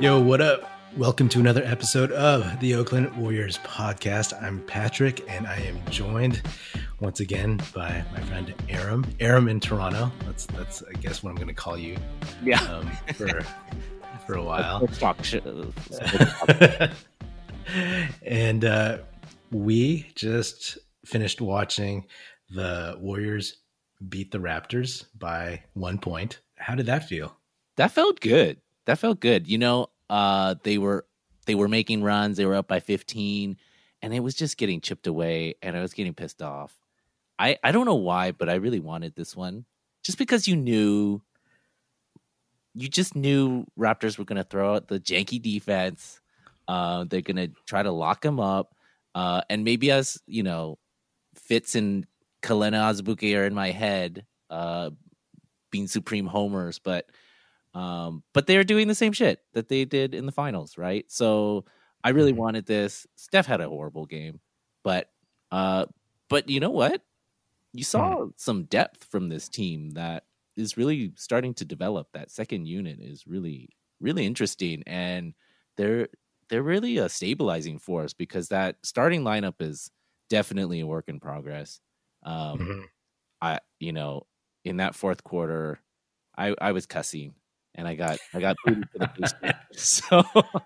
Yo, what up? Welcome to another episode of the Oakland Warriors podcast. I'm Patrick, and I am joined once again by my friend Aram. Aram in Toronto. That's that's I guess what I'm going to call you. Yeah. Um, for for a while. Let's talk and uh, we just finished watching the Warriors beat the Raptors by one point. How did that feel? That felt good. That felt good. You know, uh, they were they were making runs. They were up by 15, and it was just getting chipped away, and I was getting pissed off. I I don't know why, but I really wanted this one, just because you knew. You just knew Raptors were going to throw out the janky defense. Uh, they're going to try to lock him up, uh, and maybe as you know, Fitz and Kelenna Azubuike are in my head, uh, being supreme homers, but um, but they're doing the same shit that they did in the finals, right? So I really Mhm. wanted this. Steph had a horrible game, but uh, but you know what? You saw some depth from this team that is really starting to develop. That second unit is really really interesting, and they're they're really a stabilizing force because that starting lineup is definitely a work in progress. Um, Mhm. I you know in that fourth quarter, I I was cussing and I got I got booted to the basement. So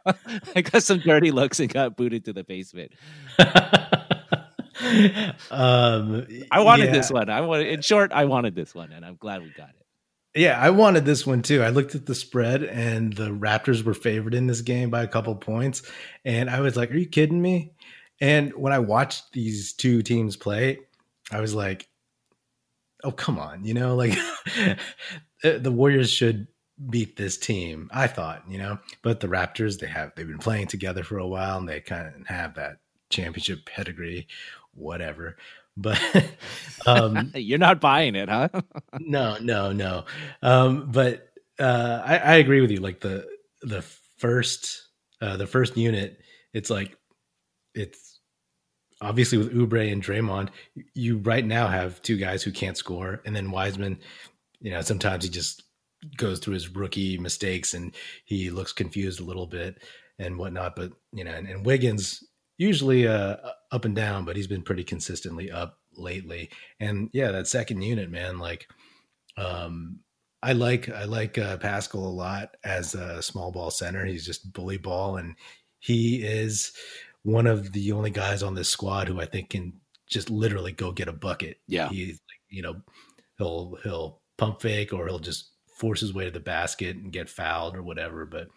I got some dirty looks and got booted to the basement. um, I wanted yeah. this one. I wanted in short, I wanted this one, and I'm glad we got it. Yeah, I wanted this one too. I looked at the spread and the Raptors were favored in this game by a couple points. And I was like, are you kidding me? And when I watched these two teams play, I was like, oh, come on. You know, like the the Warriors should beat this team, I thought, you know. But the Raptors, they have they've been playing together for a while and they kind of have that championship pedigree, whatever. But um You're not buying it, huh? no, no, no. Um, but uh, I, I agree with you. Like the the first uh, the first unit, it's like it's obviously with Oubre and Draymond. You right now have two guys who can't score, and then Wiseman. You know, sometimes he just goes through his rookie mistakes and he looks confused a little bit and whatnot. But you know, and, and Wiggins usually uh, up and down, but he's been pretty consistently up lately. And yeah, that second unit, man, like um I like I like uh, Paschall a lot as a small ball center. He's just bully ball, and he is one of the only guys on this squad who I think can just literally go get a bucket. Yeah. he's like, you know he'll he'll pump fake or he'll just force his way to the basket and get fouled or whatever. But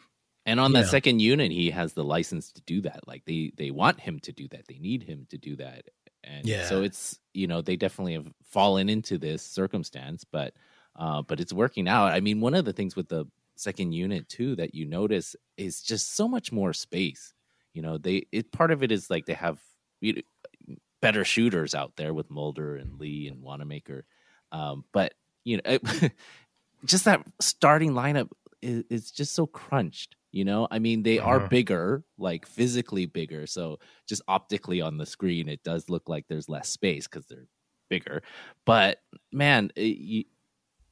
And on that second unit, he has the license to do that. Like they they want him to do that. They need him to do that. And Yeah. so it's you know they definitely have fallen into this circumstance, but uh, but it's working out. I mean, one of the things with the second unit too that you notice is just so much more space. You know, they it part of it is like they have you know, better shooters out there with Mulder and Lee and Wanamaker, um, but you know, it, just that starting lineup is, is just so crunched. You know, I mean, they are Uh-huh. bigger, like physically bigger. So just optically on the screen, it does look like there's less space because they're bigger. But man, it, you,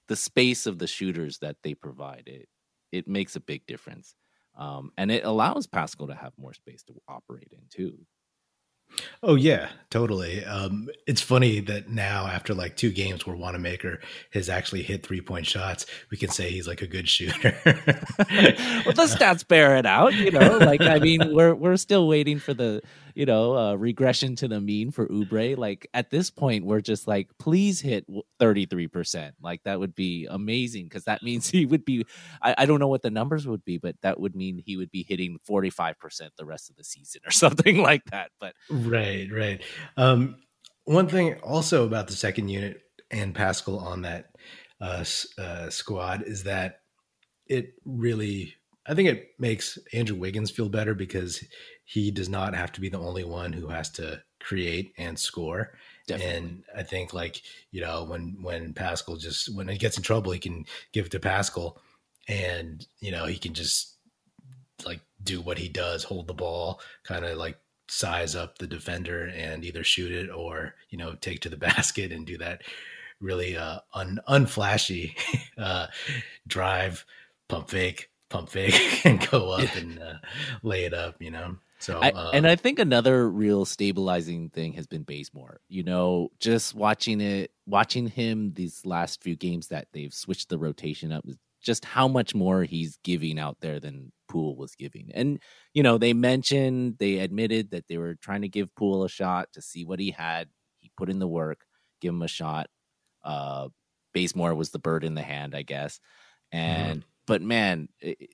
the space of the shooters that they provide it it makes a big difference, um, and it allows Paschall to have more space to operate in too. Oh yeah, totally. Um, it's funny that now after like two games where Wanamaker has actually hit three point shots, we can say he's like a good shooter. well, the stats bear it out, you know. Like, I mean, we're we're still waiting for the, you know, uh, regression to the mean for Oubre. Like at this point, we're just like, please hit thirty three percent. Like that would be amazing because that means he would be. I, I don't know what the numbers would be, but that would mean he would be hitting forty five percent the rest of the season or something like that. But right, right. Um, one thing also about the second unit and Paschall on that uh, uh, squad is that it really, I think it makes Andrew Wiggins feel better because he does not have to be the only one who has to create and score. definitely, And I think like, you know, when when Paschall just when he gets in trouble, he can give it to Paschall and, you know, he can just like do what he does, hold the ball, kind of like size up the defender and either shoot it or, you know, take to the basket and do that really uh un unflashy uh drive, pump fake, pump fake and go up and uh, lay it up, you know. So I, uh, and I think another real stabilizing thing has been Bazemore. You know, just watching it, watching him these last few games that they've switched the rotation up, just how much more he's giving out there than Poole was giving. And you know, they mentioned they admitted that they were trying to give Poole a shot to see what he had. He put in the work, give him a shot. Uh, Bazemore was the bird in the hand, I guess. And mm-hmm. but man, it,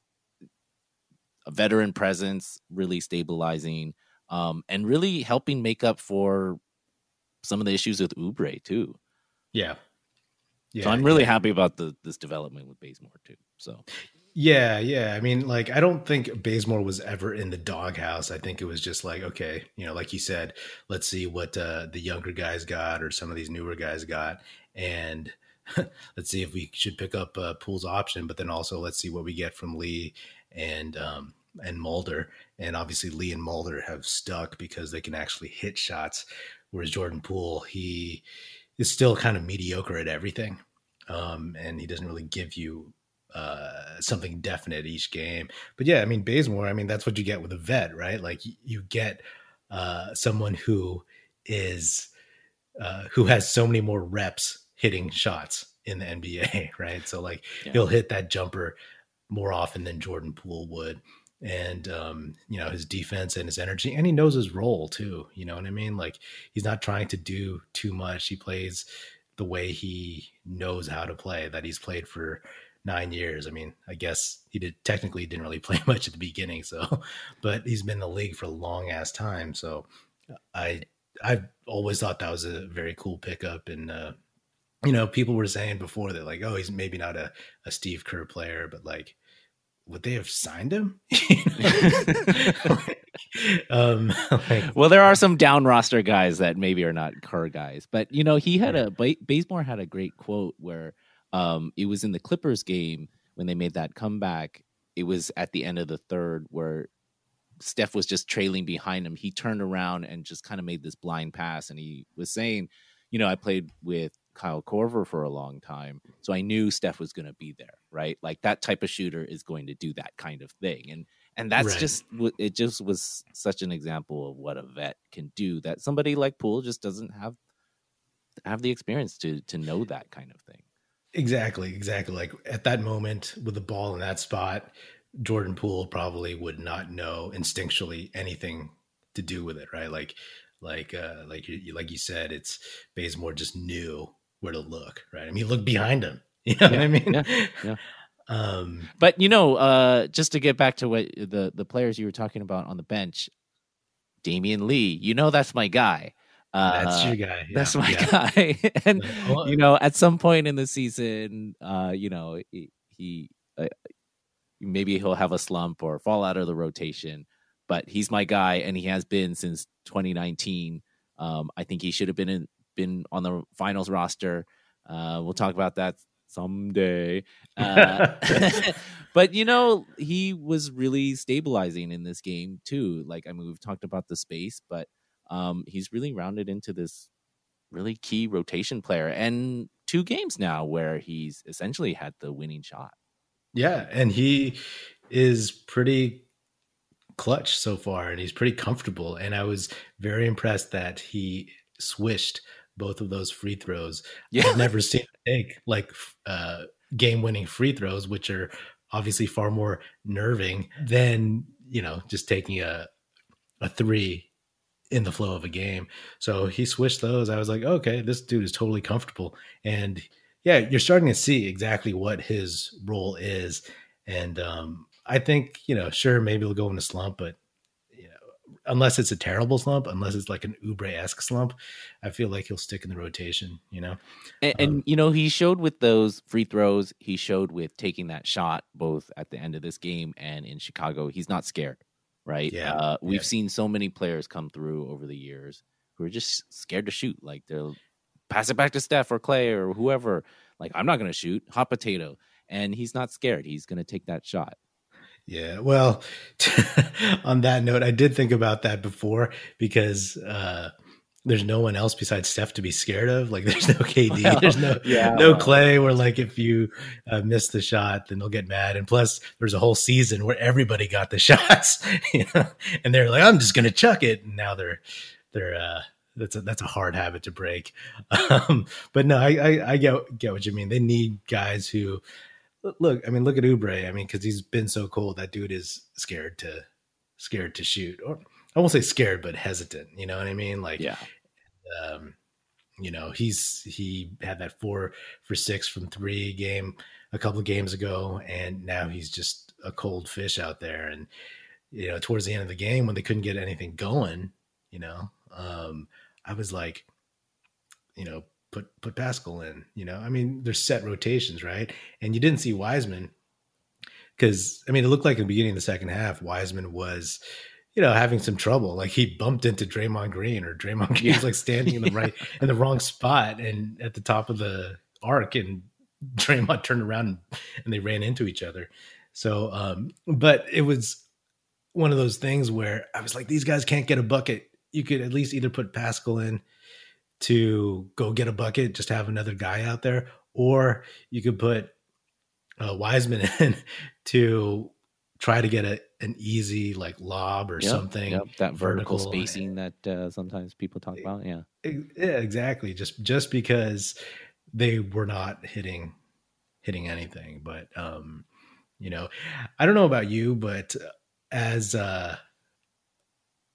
a veteran presence, really stabilizing, um, and really helping make up for some of the issues with Oubre, too. Yeah. Yeah, so I'm really yeah. happy about the this development with Bazemore too. So yeah, yeah. I mean, like I don't think Bazemore was ever in the doghouse. I think it was just like, okay, you know, like you said, let's see what uh, the younger guys got or some of these newer guys got, and let's see if we should pick up uh, Poole's option. But then also let's see what we get from Lee and um, and Mulder, and obviously Lee and Mulder have stuck because they can actually hit shots, whereas Jordan Poole he is still kind of mediocre at everything, um, and he doesn't really give you uh, something definite each game. But yeah, I mean Bazemore, I mean that's what you get with a vet, right? Like you get uh, someone who is uh, who has so many more reps hitting shots in the NBA, right? So like yeah. he'll hit that jumper more often than Jordan Poole would. And um, you know, his defense and his energy, and he knows his role too. You know what I mean? Like he's not trying to do too much. He plays the way he knows how to play, that he's played for nine years. I mean, I guess he did technically didn't really play much at the beginning, so but he's been in the league for a long ass time. So I I've always thought that was a very cool pickup and uh, you know, people were saying before that like, oh, he's maybe not a, a Steve Kerr player, but like, would they have signed him? um, like, well, there are some down roster guys that maybe are not Kerr guys, but you know, he had a Bazemore had a great quote where um, it was in the Clippers game when they made that comeback. It was at the end of the third where Steph was just trailing behind him. He turned around and just kind of made this blind pass, and he was saying, "You know, I played with Kyle Korver for a long time. So I knew Steph was going to be there, right? Like that type of shooter is going to do that kind of thing. And and that's right. just it just was such an example of what a vet can do that somebody like Poole just doesn't have have the experience to to know that kind of thing. Exactly, exactly. Like at that moment with the ball in that spot, Jordan Poole probably would not know instinctually anything to do with it, right? Like like uh like you like you said, it's Bazemore just knew where to look, right? I mean, look behind him. You know yeah, what I mean? Yeah, yeah. Um, but you know, uh, just to get back to what the the players you were talking about on the bench, Damion Lee, you know that's my guy. Uh, that's your guy. Yeah, that's my yeah. guy. and you know, at some point in the season, uh, you know, he, he uh, maybe he'll have a slump or fall out of the rotation, but he's my guy, and he has been since 2019. Um, I think he should have been in been on the finals roster. Uh, we'll talk about that someday. Uh, but you know, he was really stabilizing in this game too. Like, I mean, we've talked about the space, but um, he's really rounded into this really key rotation player. And two games now where he's essentially had the winning shot. Yeah, and he is pretty clutch so far, and he's pretty comfortable. And I was very impressed that he swished both of those free throws. Yeah. I've never seen take like uh, game winning free throws, which are obviously far more nerving than, you know, just taking a, a three in the flow of a game. So he switched those. I was like, okay, this dude is totally comfortable. And yeah, you're starting to see exactly what his role is. And um, I think, you know, sure, maybe he'll go in a slump, but unless it's a terrible slump, unless it's like an Oubre esque slump, I feel like he'll stick in the rotation. You know, and, um, and, you know he showed with those free throws. He showed with taking that shot both at the end of this game and in Chicago. He's not scared, right? Yeah, uh, we've yeah. seen so many players come through over the years who are just scared to shoot. Like they'll pass it back to Steph or Clay or whoever. Like I'm not going to shoot, hot potato, and he's not scared. He's going to take that shot. Yeah. Well, on that note, I did think about that before because uh, there's no one else besides Steph to be scared of. Like there's no KD, Well, there's no yeah. no Clay. Where like if you uh, miss the shot, then they'll get mad. And plus, there's a whole season where everybody got the shots, you know, and they're like, I'm just gonna chuck it. And now they're they're uh, that's a that's a hard habit to break. Um, but no, I, I I get get what you mean. They need guys who look. I mean, look at Oubre. I mean, because he's been so cold. That dude is scared to scared to shoot, or I won't say scared, but hesitant. You know what I mean? Like, Yeah. um, you know, he's he had that four for six from three game a couple of games ago, and now he's just a cold fish out there. And you know, towards the end of the game when they couldn't get anything going, you know, um, I was like, you know, put put Paschall in. You know, I mean, there's set rotations, right? And you didn't see Wiseman because I mean, it looked like in the beginning of the second half, Wiseman was, you know, having some trouble. Like he bumped into Draymond Green, or Draymond Green Yeah. was like standing in the right in the wrong spot and at the top of the arc, and Draymond turned around and, and they ran into each other. So, um, but it was one of those things where I was like, these guys can't get a bucket. You could at least either put Paschall in to go get a bucket, just have another guy out there, or you could put uh, Wiseman in to try to get a an easy like lob or Yep, something. yep, that vertical, vertical. spacing that uh, sometimes people talk about. Yeah. E- Yeah, exactly. Just just because they were not hitting hitting anything, but um, you know, I don't know about you, but as uh,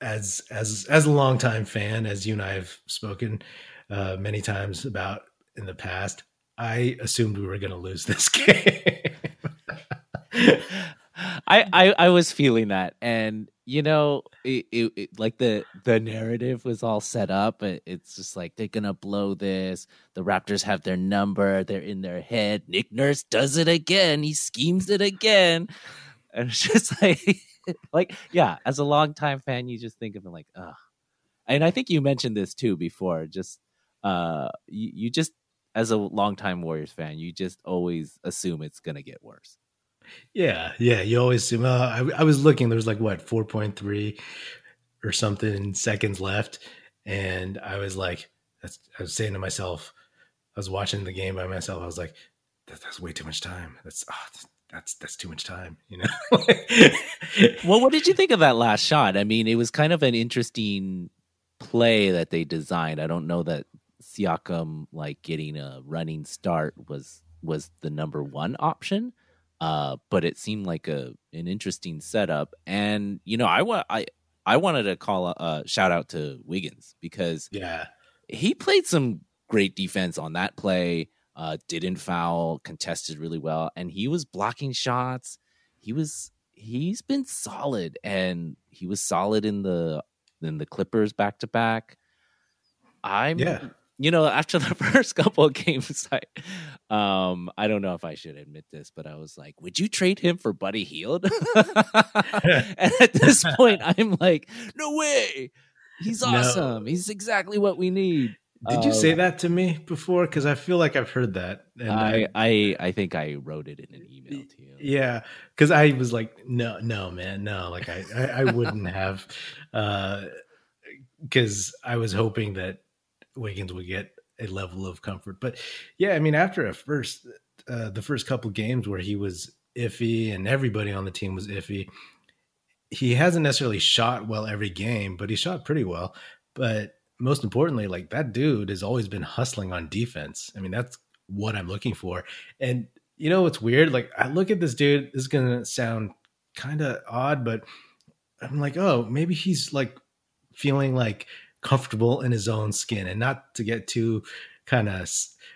as as as a longtime fan, as you and I have spoken uh, many times about in the past, I assumed we were going to lose this game. I, I I was feeling that, and you know, it, it, it- like the the narrative was all set up. It, it's just like they're gonna blow this. The Raptors have their number. They're in their head. Nick Nurse does it again. He schemes it again, and it's just like, like yeah. As a longtime fan, you just think of it like, ugh. And I think you mentioned this too before. Just uh, you, you just as a longtime Warriors fan, you just always assume it's gonna get worse. Yeah, yeah. You always assume. Uh, I, I was looking. There was like what four point three or something seconds left, and I was like, that's. I was saying to myself, I was watching the game by myself. I was like, that, that's way too much time. That's oh, that's, that's that's too much time. You know. well, what did you think of that last shot? I mean, it was kind of an interesting play that they designed. I don't know that Siakam like getting a running start was was the number one option, uh, but it seemed like a an interesting setup. And you know, I want I I wanted to call a, a shout out to Wiggins because yeah, he played some great defense on that play. Uh, didn't foul, contested really well, and he was blocking shots. He was he's been solid, and he was solid in the in the Clippers back to back. I'm Yeah. you know after the first couple of games, I um I don't know if I should admit this, but I was like, would you trade him for Buddy Hield? and at this point, I'm like, no way. He's No. awesome. He's exactly what we need. Did you say Um, that to me before? Because I feel like I've heard that. And I, I I think I wrote it in an email to you. Yeah, because I was like, no, no, man, no. Like I, I, I wouldn't have, because I was hoping that Wiggins would get a level of comfort. But yeah, I mean, after a first, uh, the first couple games where he was iffy and everybody on the team was iffy, he hasn't necessarily shot well every game, but he shot pretty well. But most importantly, like that dude has always been hustling on defense. I mean, that's what I'm looking for. And you know what's weird? Like I look at this dude. This is gonna sound kind of odd, but I'm like, oh, maybe he's like feeling like comfortable in his own skin, and not to get too kind of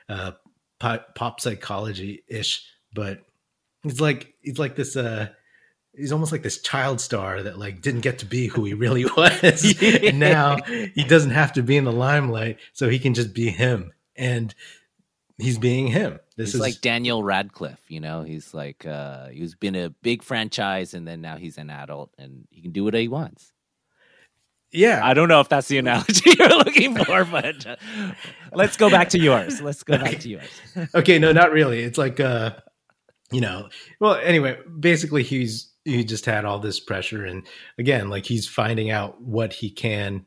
uh, pop, pop psychology ish, but he's like he's like this. uh He's almost like this child star that like didn't get to be who he really was, and now he doesn't have to be in the limelight, so he can just be him, and he's being him. This he's is like Daniel Radcliffe, you know. He's like uh he's been a big franchise and then now he's an adult and he can do what he wants. yeah, I don't know if that's the analogy you're looking for, but uh, let's go back to yours. Let's go back to yours. okay no not really it's like uh you know well anyway basically he's he just had all this pressure and again like he's finding out what he can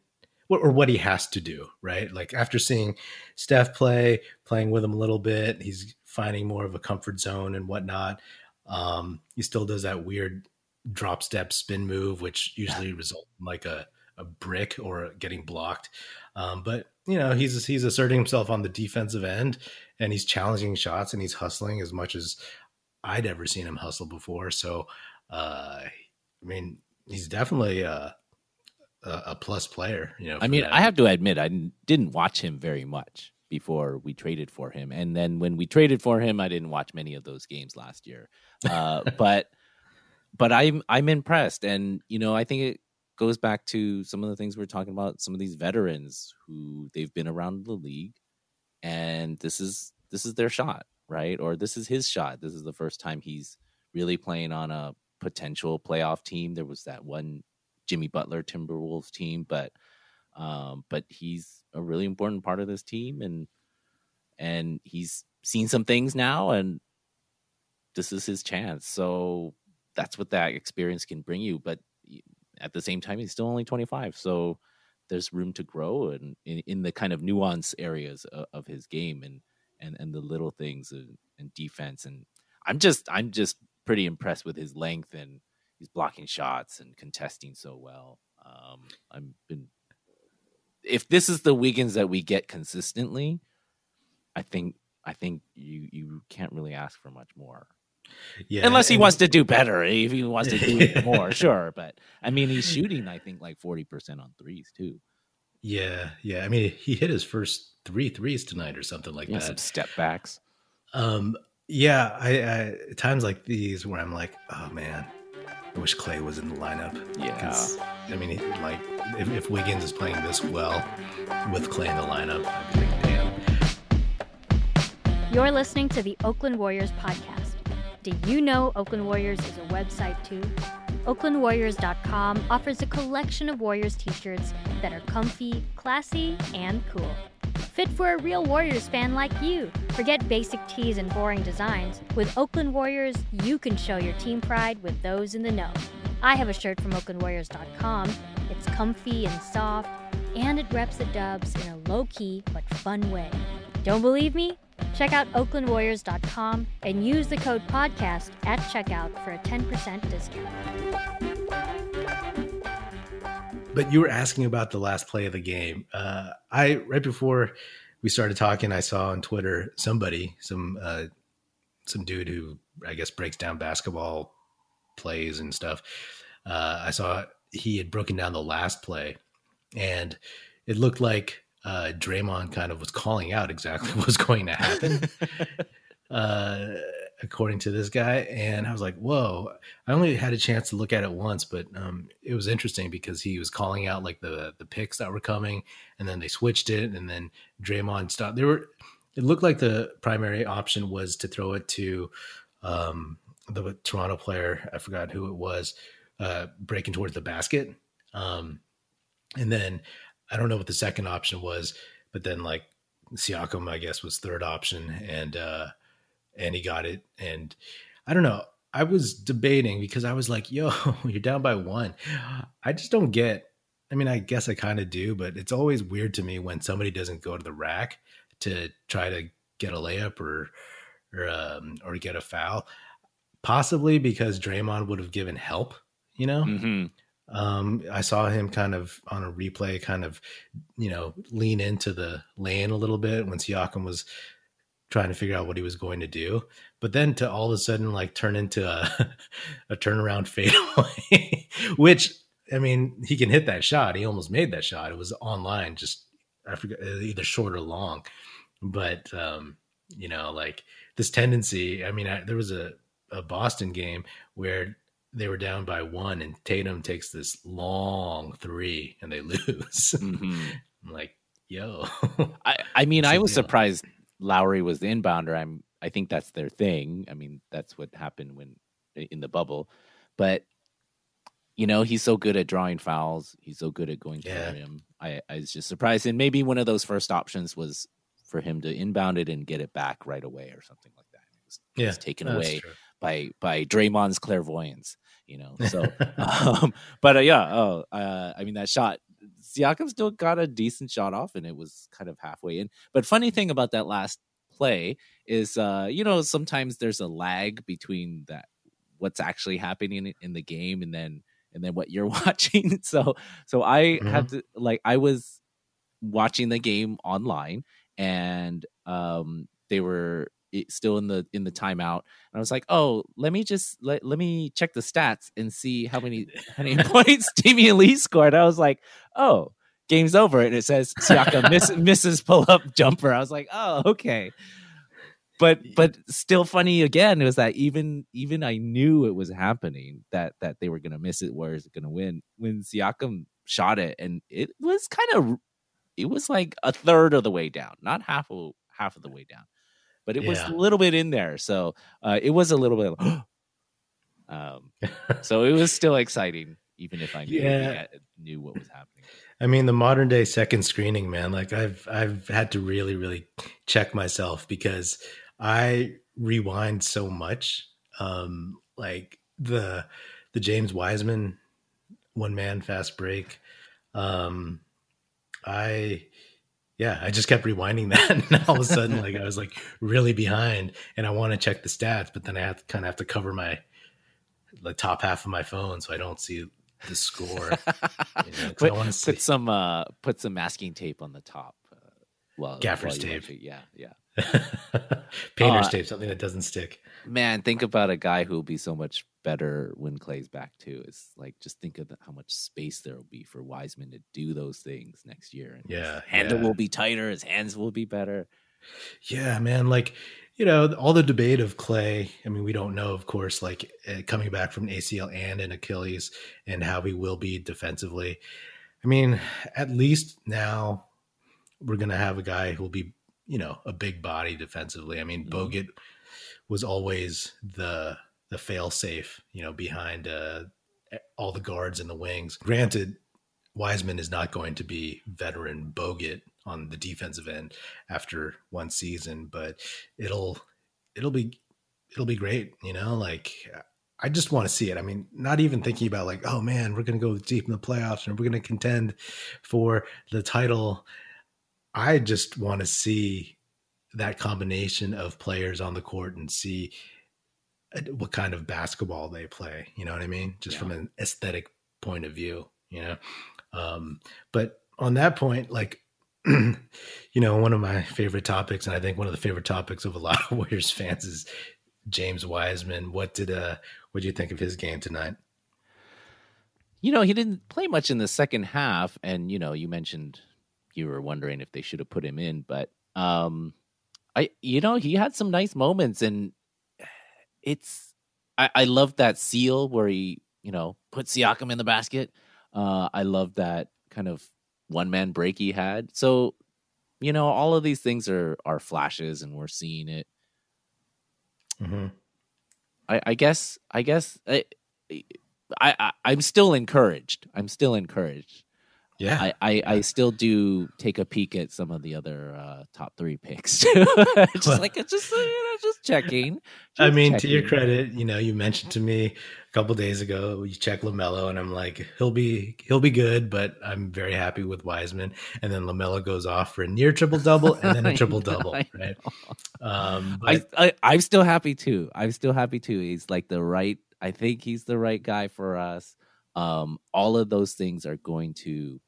or what he has to do, right? Like after seeing Steph play, playing with him a little bit, he's finding more of a comfort zone and whatnot. Um, he still does that weird drop step spin move, which usually results in like a, a brick or getting blocked. Um, but you know, he's he's asserting himself on the defensive end and he's challenging shots and he's hustling as much as I'd ever seen him hustle before. So, uh, I mean, he's definitely uh, a, a plus player. You know, I mean, that. I have to admit, I didn't watch him very much before we traded for him, and then when we traded for him, I didn't watch many of those games last year. Uh, but but I'm I'm impressed, and you know, I think it goes back to some of the things we we're talking about. Some of these veterans who they've been around the league, and this is this is their shot, right? Or this is his shot. This is the first time he's really playing on a potential playoff team. There was that one Jimmy Butler Timberwolves team, but um, but he's a really important part of this team, and and he's seen some things now, and this is his chance. So that's what that experience can bring you. But at the same time, he's still only 25, so there's room to grow and in, in the kind of nuance areas of, of, his game and and and the little things and, and defense. And I'm just I'm just pretty impressed with his length and he's blocking shots and contesting so well. Um, I'm been if this is the Wiggins that we get consistently, I think I think you you can't really ask for much more. Yeah, unless he wants to do better. If he wants to do more, sure. But I mean, he's shooting I think like forty percent on threes too. Yeah, yeah. I mean, he hit his first three threes tonight or something like yeah, that. Some step backs. Um, yeah. I, I times like these where I'm like, oh man, I wish Clay was in the lineup. Yeah. I mean, like, if, if, Wiggins is playing this well with Clay in the lineup, I'd be like, damn. You're listening to the Oakland Warriors podcast. Did you know Oakland Warriors is a website too? OaklandWarriors.com offers a collection of Warriors t shirts that are comfy, classy, and cool. Fit for a real Warriors fan like you. Forget basic tees and boring designs. With Oakland Warriors, you can show your team pride with those in the know. I have a shirt from OaklandWarriors.com. It's comfy and soft, and it reps the dubs in a low key but fun way. Don't believe me? Check out OaklandWarriors.com and use the code PODCAST at checkout for a 10% discount. But you were asking about the last play of the game. Uh, I right before we started talking, I saw on Twitter somebody, some uh, some dude who I guess breaks down basketball plays and stuff. Uh, I saw he had broken down the last play, and it looked like uh, Draymond kind of was calling out exactly what was going to happen. uh, according to this guy. And I was like, whoa, I only had a chance to look at it once, but um, it was interesting because he was calling out like the, the picks that were coming and then they switched it and then Draymond stopped. There were, it looked like the primary option was to throw it to um, the Toronto player. I forgot who it was, uh, breaking towards the basket. Um, and then I don't know what the second option was, but then like Siakam, I guess, was third option. And, uh, and he got it. And I don't know. I was debating because I was like, yo, you're down by one. I just don't get. I mean, I guess I kind of do, but it's always weird to me when somebody doesn't go to the rack to try to get a layup or or um, or get a foul. Possibly because Draymond would have given help, you know. Mm-hmm. Um, I saw him kind of on a replay, kind of, you know, lean into the lane a little bit when Siakam was trying to figure out what he was going to do. But then to all of a sudden like turn into a, a turnaround fadeaway, which I mean, he can hit that shot. He almost made that shot. It was online, just I forget uh, either short or long. But um, you know, like this tendency. I mean, I, there was a, a Boston game where they were down by one, and Tatum takes this long three, and they lose. Mm-hmm. I'm like, yo. I, I mean, I was surprised Lowry was the inbounder, I'm I think that's their thing. I mean, that's what happened when in the bubble. But you know, he's so good at drawing fouls. He's so good at going yeah. him. I, I was just surprised. And maybe one of those first options was for him to inbound it and get it back right away or something like that. It was, yeah, it was taken away true. by by Draymond's clairvoyance, you know. So, um, but uh, yeah, oh, uh, I mean that shot Siakam still got a decent shot off, and it was kind of halfway in. But funny thing about that last play is, uh, you know, sometimes there's a lag between that what's actually happening in the game and then and then what you're watching. so so I mm-hmm. had to like I was watching the game online and um they were still in the in the timeout and i was like oh let me just let, let me check the stats and see how many how many points Damion Lee scored. I was like oh game's over and it says Siakam miss, misses pull up jumper. I was like oh okay. But but still funny again was that even even i knew it was happening that that they were gonna miss it Where is it gonna win when Siakam shot it and it was kind of it was like a third of the way down not half of half of the way down but it yeah. was a little bit in there. So uh, it was a little bit. um, so it was still exciting, even if I knew, yeah. knew what was happening. I mean, the modern day second screening, man. Like I've I've had to really really check myself because I rewind so much. Um, like the the James Wiseman one man fast break. Um, I yeah, I just kept rewinding that, and all of a sudden, like I was like really behind, and I want to check the stats, but then I have to kind of have to cover my the top half of my phone so I don't see the score. You know, put, I want to put some uh, put some masking tape on the top. Well, gaffer's tape. Yeah, yeah. Painter's uh, tape, something that doesn't stick. Man, think about a guy who will be so much better when Clay's back too. It's like just think of the, how much space there will be for Wiseman to do those things next year. And yeah, his handle yeah. will be tighter. His hands will be better. Yeah, man. Like you know, all the debate of Clay. I mean, we don't know, of course, like uh, coming back from ACL and an Achilles, and how he will be defensively. I mean, at least now we're gonna have a guy who will be, you know, a big body defensively. I mean, mm-hmm. Bogut was always the the fail safe, you know, behind uh, all the guards and the wings. Granted, Wiseman is not going to be veteran Bogut on the defensive end after one season, but it'll it'll be it'll be great, you know, like I just want to see it. I mean, not even thinking about like, oh man, we're going to go deep in the playoffs and we're going to contend for the title. I just want to see that combination of players on the court and see uh, what kind of basketball they play. You know what I mean? Just yeah. from an aesthetic point of view, you know? Um, but on that point, like, you know, one of my favorite topics, and I think one of the favorite topics of a lot of Warriors fans is James Wiseman. What did uh what do you think of his game tonight? You know, he didn't play much in the second half, and you know, you mentioned you were wondering if they should have put him in, but um I you know, he had some nice moments and it's I, I love that seal where he, you know, put Siakam in the basket. Uh, I love that kind of one man break he had. So, you know, all of these things are are flashes, and we're seeing it. Mm-hmm. I, I guess. I guess. I, I, I am still encouraged. I'm still encouraged. Yeah, I, I, I, still do take a peek at some of the other uh, top three picks. just like just you know, just checking. Just I mean, checking. to your credit, you know, you mentioned to me a couple days ago you check Lamelo, and I'm like, he'll be he'll be good, but I'm very happy with Wiseman. And then Lamelo goes off for a near triple double and then a triple double, right? Um, but... I, I I'm still happy too. I'm still happy too. He's like the right. I think he's the right guy for us. Um, all of those things are going to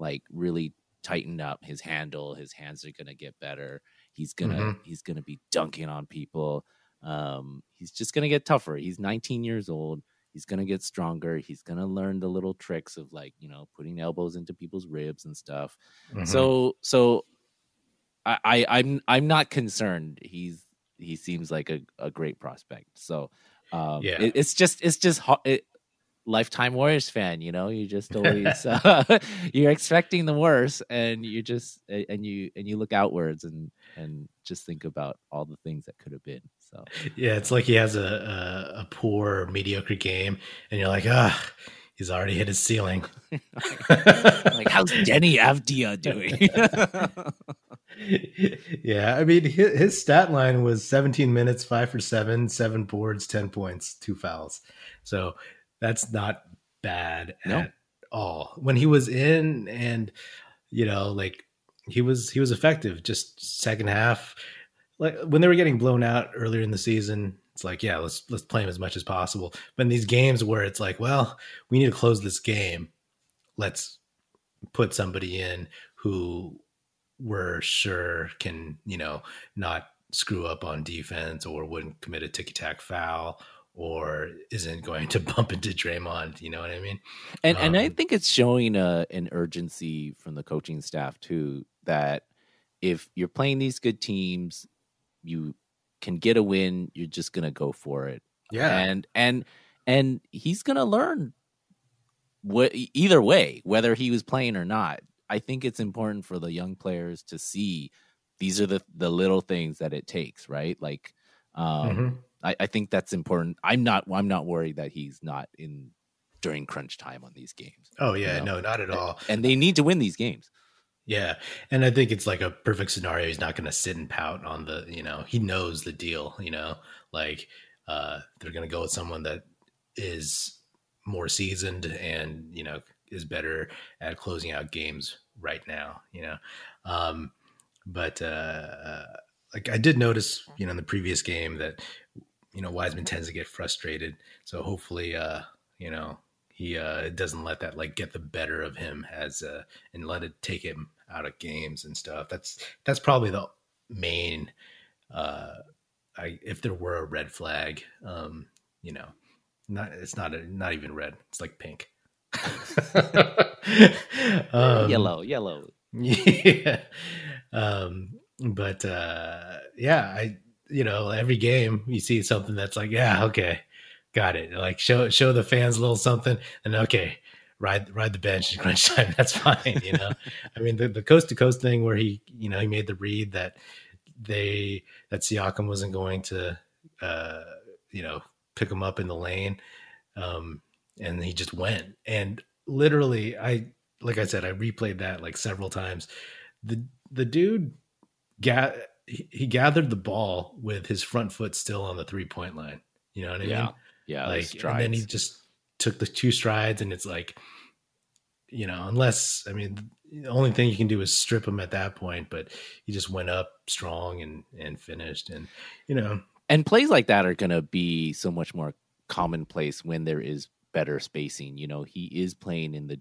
like really tighten up his handle. His hands are gonna get better. He's gonna mm-hmm. he's gonna be dunking on people. Um, he's just gonna get tougher. He's 19 years old. He's gonna get stronger. He's gonna learn the little tricks of like you know putting elbows into people's ribs and stuff. Mm-hmm. So so I, I I'm I'm not concerned. He's he seems like a, a great prospect. So um, yeah, it, it's just it's just it, lifetime Warriors fan. You know, you just always uh, you're expecting the worst, and you just and you and you look outwards and and just think about all the things that could have been. So yeah, it's like he has a a, a poor mediocre game, and you're like, ah. He's already hit his ceiling. like, how's Deni Avdija doing? yeah, I mean, his, his, stat line was 17 minutes, five for seven, seven boards, 10 points, two fouls. So that's not bad no. at all when he was in, and you know, like he was he was effective. Just second half, like when they were getting blown out earlier in the season, it's like yeah, let's let's play him as much as possible. But in these games where it's like, well, we need to close this game, let's put somebody in who we're sure can you know not screw up on defense or wouldn't commit a ticky tack foul or isn't going to bump into Draymond. You know what I mean? And um, and I Um, think it's showing a, an urgency from the coaching staff too that if you're playing these good teams, you can get a win. You're just gonna go for it. yeah, And and and he's gonna learn what either way, whether he was playing or not. I think it's important for the young players to see these are the the little things that it takes, right? Like um Mhm. I, I think that's important. I'm not I'm not worried that he's not in during crunch time on these games. oh yeah, you know? no, not at all. And they need to win these games. Yeah, and I think it's like a perfect scenario. He's not going to sit and pout on the, you know, he knows the deal. You know, like uh, they're going to go with someone that is more seasoned and you know is better at closing out games right now. You know, um, but uh, uh, like I did notice, you know, in the previous game that you know Wiseman tends to get frustrated. So hopefully, uh, you know, he uh, doesn't let that like get the better of him as uh, and let it take him out of games and stuff. That's that's probably the main. Uh, I if there were a red flag, um, you know, not it's not a, not even red. It's like pink. um, yellow, yellow. yeah. Um, but uh, yeah, I you know every game you see something that's like yeah okay, got it. Like show show the fans a little something, and okay, ride ride the bench in crunch time. That's fine. You know, I mean the coast to coast thing where he you know he made the read that they that Siakam wasn't going to uh, you know pick him up in the lane, um, and he just went and literally I like I said I replayed that like several times. The the dude ga- he, he gathered the ball with his front foot still on the three point line. You know what I Yeah. mean? Yeah, like and then he just took the two strides and it's like you know unless i mean the only thing you can do is strip him at that point but he just went up strong and and finished and you know and plays like that are going to be so much more commonplace when there is better spacing. You know, he is playing in the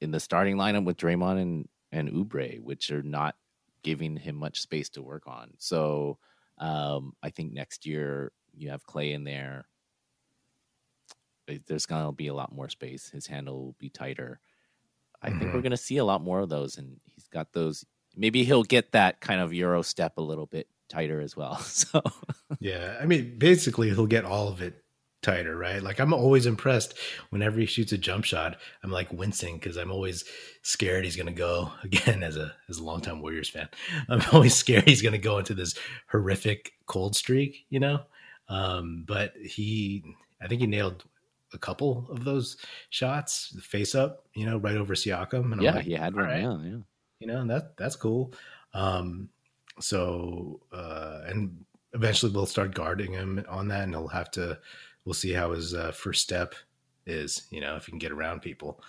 in the starting lineup with Draymond and and Oubre, which are not giving him much space to work on. So um, I think next year you have Clay in there. There's going to be a lot more space. His handle will be tighter. I think we're Mhm. going to see a lot more of those, and he's got those. Maybe he'll get that kind of Euro step a little bit tighter as well. So yeah i mean basically he'll get all of it tighter right? Like i'm always impressed whenever he shoots a jump shot. I'm like wincing because i'm always scared he's going to go again as a as a longtime warriors fan. I'm always scared he's going to go into this horrific cold streak you know? Um but he i think he nailed a couple of those shots face up you know right over siakam and yeah, like, he had one. right Yeah, yeah. you know and that that's cool. Um so uh and eventually we'll start guarding him on that and he'll have to we'll see how his uh, first step is you know if he can get around people.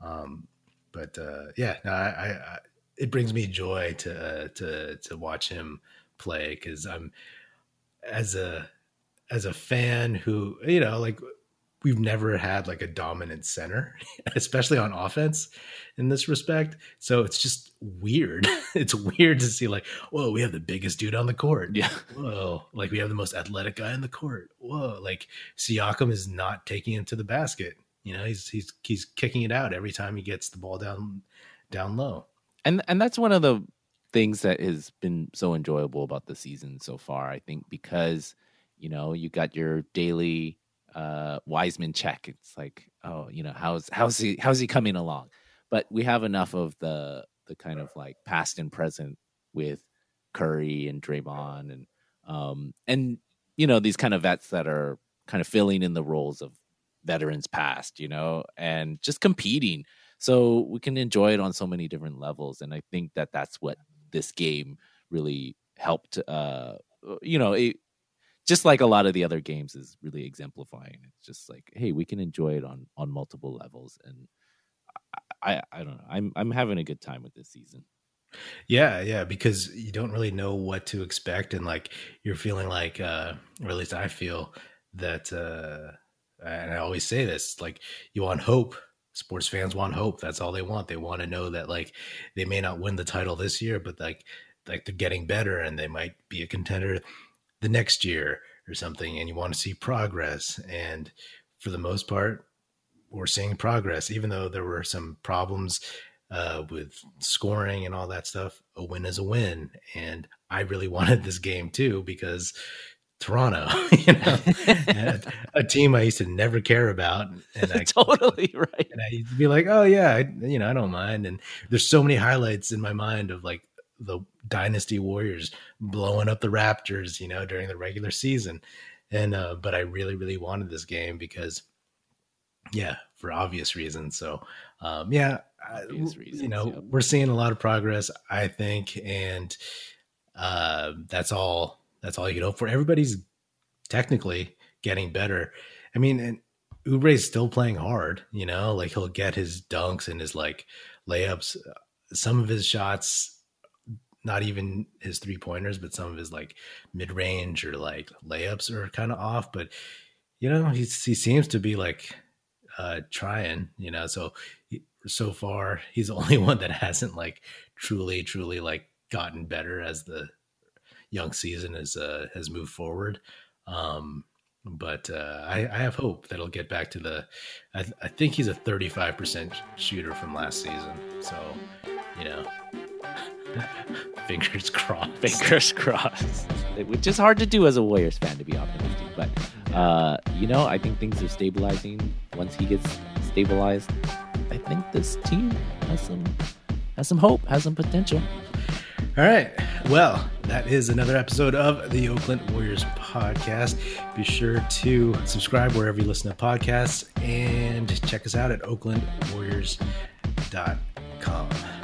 Um but uh yeah no, I, I, I it brings me joy to uh, to to watch him play because i'm as a as a fan who you know like we've never had like a dominant center especially on offense in this respect. So it's just weird. It's weird to see like whoa we have the biggest dude on the court. Yeah. whoa like we have the most athletic guy in the court. Whoa like Siakam is not taking it to the basket. You know he's he's he's kicking it out every time he gets the ball down down low. And and that's one of the things that has been so enjoyable about the season so far. I think because you know you got your daily uh, Wiseman check. It's like, oh, you know, how's how's he how's he coming along? But we have enough of the the kind of like past and present with Curry and Draymond and um and you know these kind of vets that are kind of filling in the roles of veterans past, you know, and just competing so we can enjoy it on so many different levels and i think that that's what this game really helped uh you know it, just like a lot of the other games is really exemplifying it's just like hey we can enjoy it on on multiple levels and I I don't know. I'm I'm having a good time with this season. Yeah, yeah, because you don't really know what to expect, and like you're feeling like, uh, or at least I feel that, uh, and I always say this, like you want hope. Sports fans want hope. That's all they want. They want to know that like they may not win the title this year, but like like they're getting better and they might be a contender the next year or something. And you want to see progress. And for the most part, we're seeing progress, even though there were some problems uh, with scoring and all that stuff. A win is a win, and I really wanted this game too because Toronto, you know, a team I used to never care about, and I totally right. And I used to be like, oh yeah, I, you know, I don't mind. And there's so many highlights in my mind of like the Dynasty Warriors blowing up the Raptors, you know, during the regular season. And uh, but I really, really wanted this game because, yeah, for obvious reasons. So, um, yeah, reasons, you know, yep. we're seeing a lot of progress, I think, and uh, that's all. That's all you hope for. Everybody's technically getting better. I mean, and Oubre's still playing hard. You know, like he'll get his dunks and his like layups. Some of his shots, not even his three pointers, but some of his like mid range or like layups are kind of off. But you know, he he seems to be like uh trying. You know, so so far he's the only one that hasn't like truly truly like gotten better as the young season has uh, has moved forward um but uh, I, I have hope that he'll get back to the I, th- I think he's a 35% shooter from last season so you know fingers crossed fingers crossed which is hard to do as a warriors fan to be optimistic but uh you know i think things are stabilizing once he gets stabilized I think this team has some has some hope, has some potential. All right. Well, that is another episode of the Oakland Warriors podcast. Be sure to subscribe wherever you listen to podcasts and check us out at oaklandwarriors.com.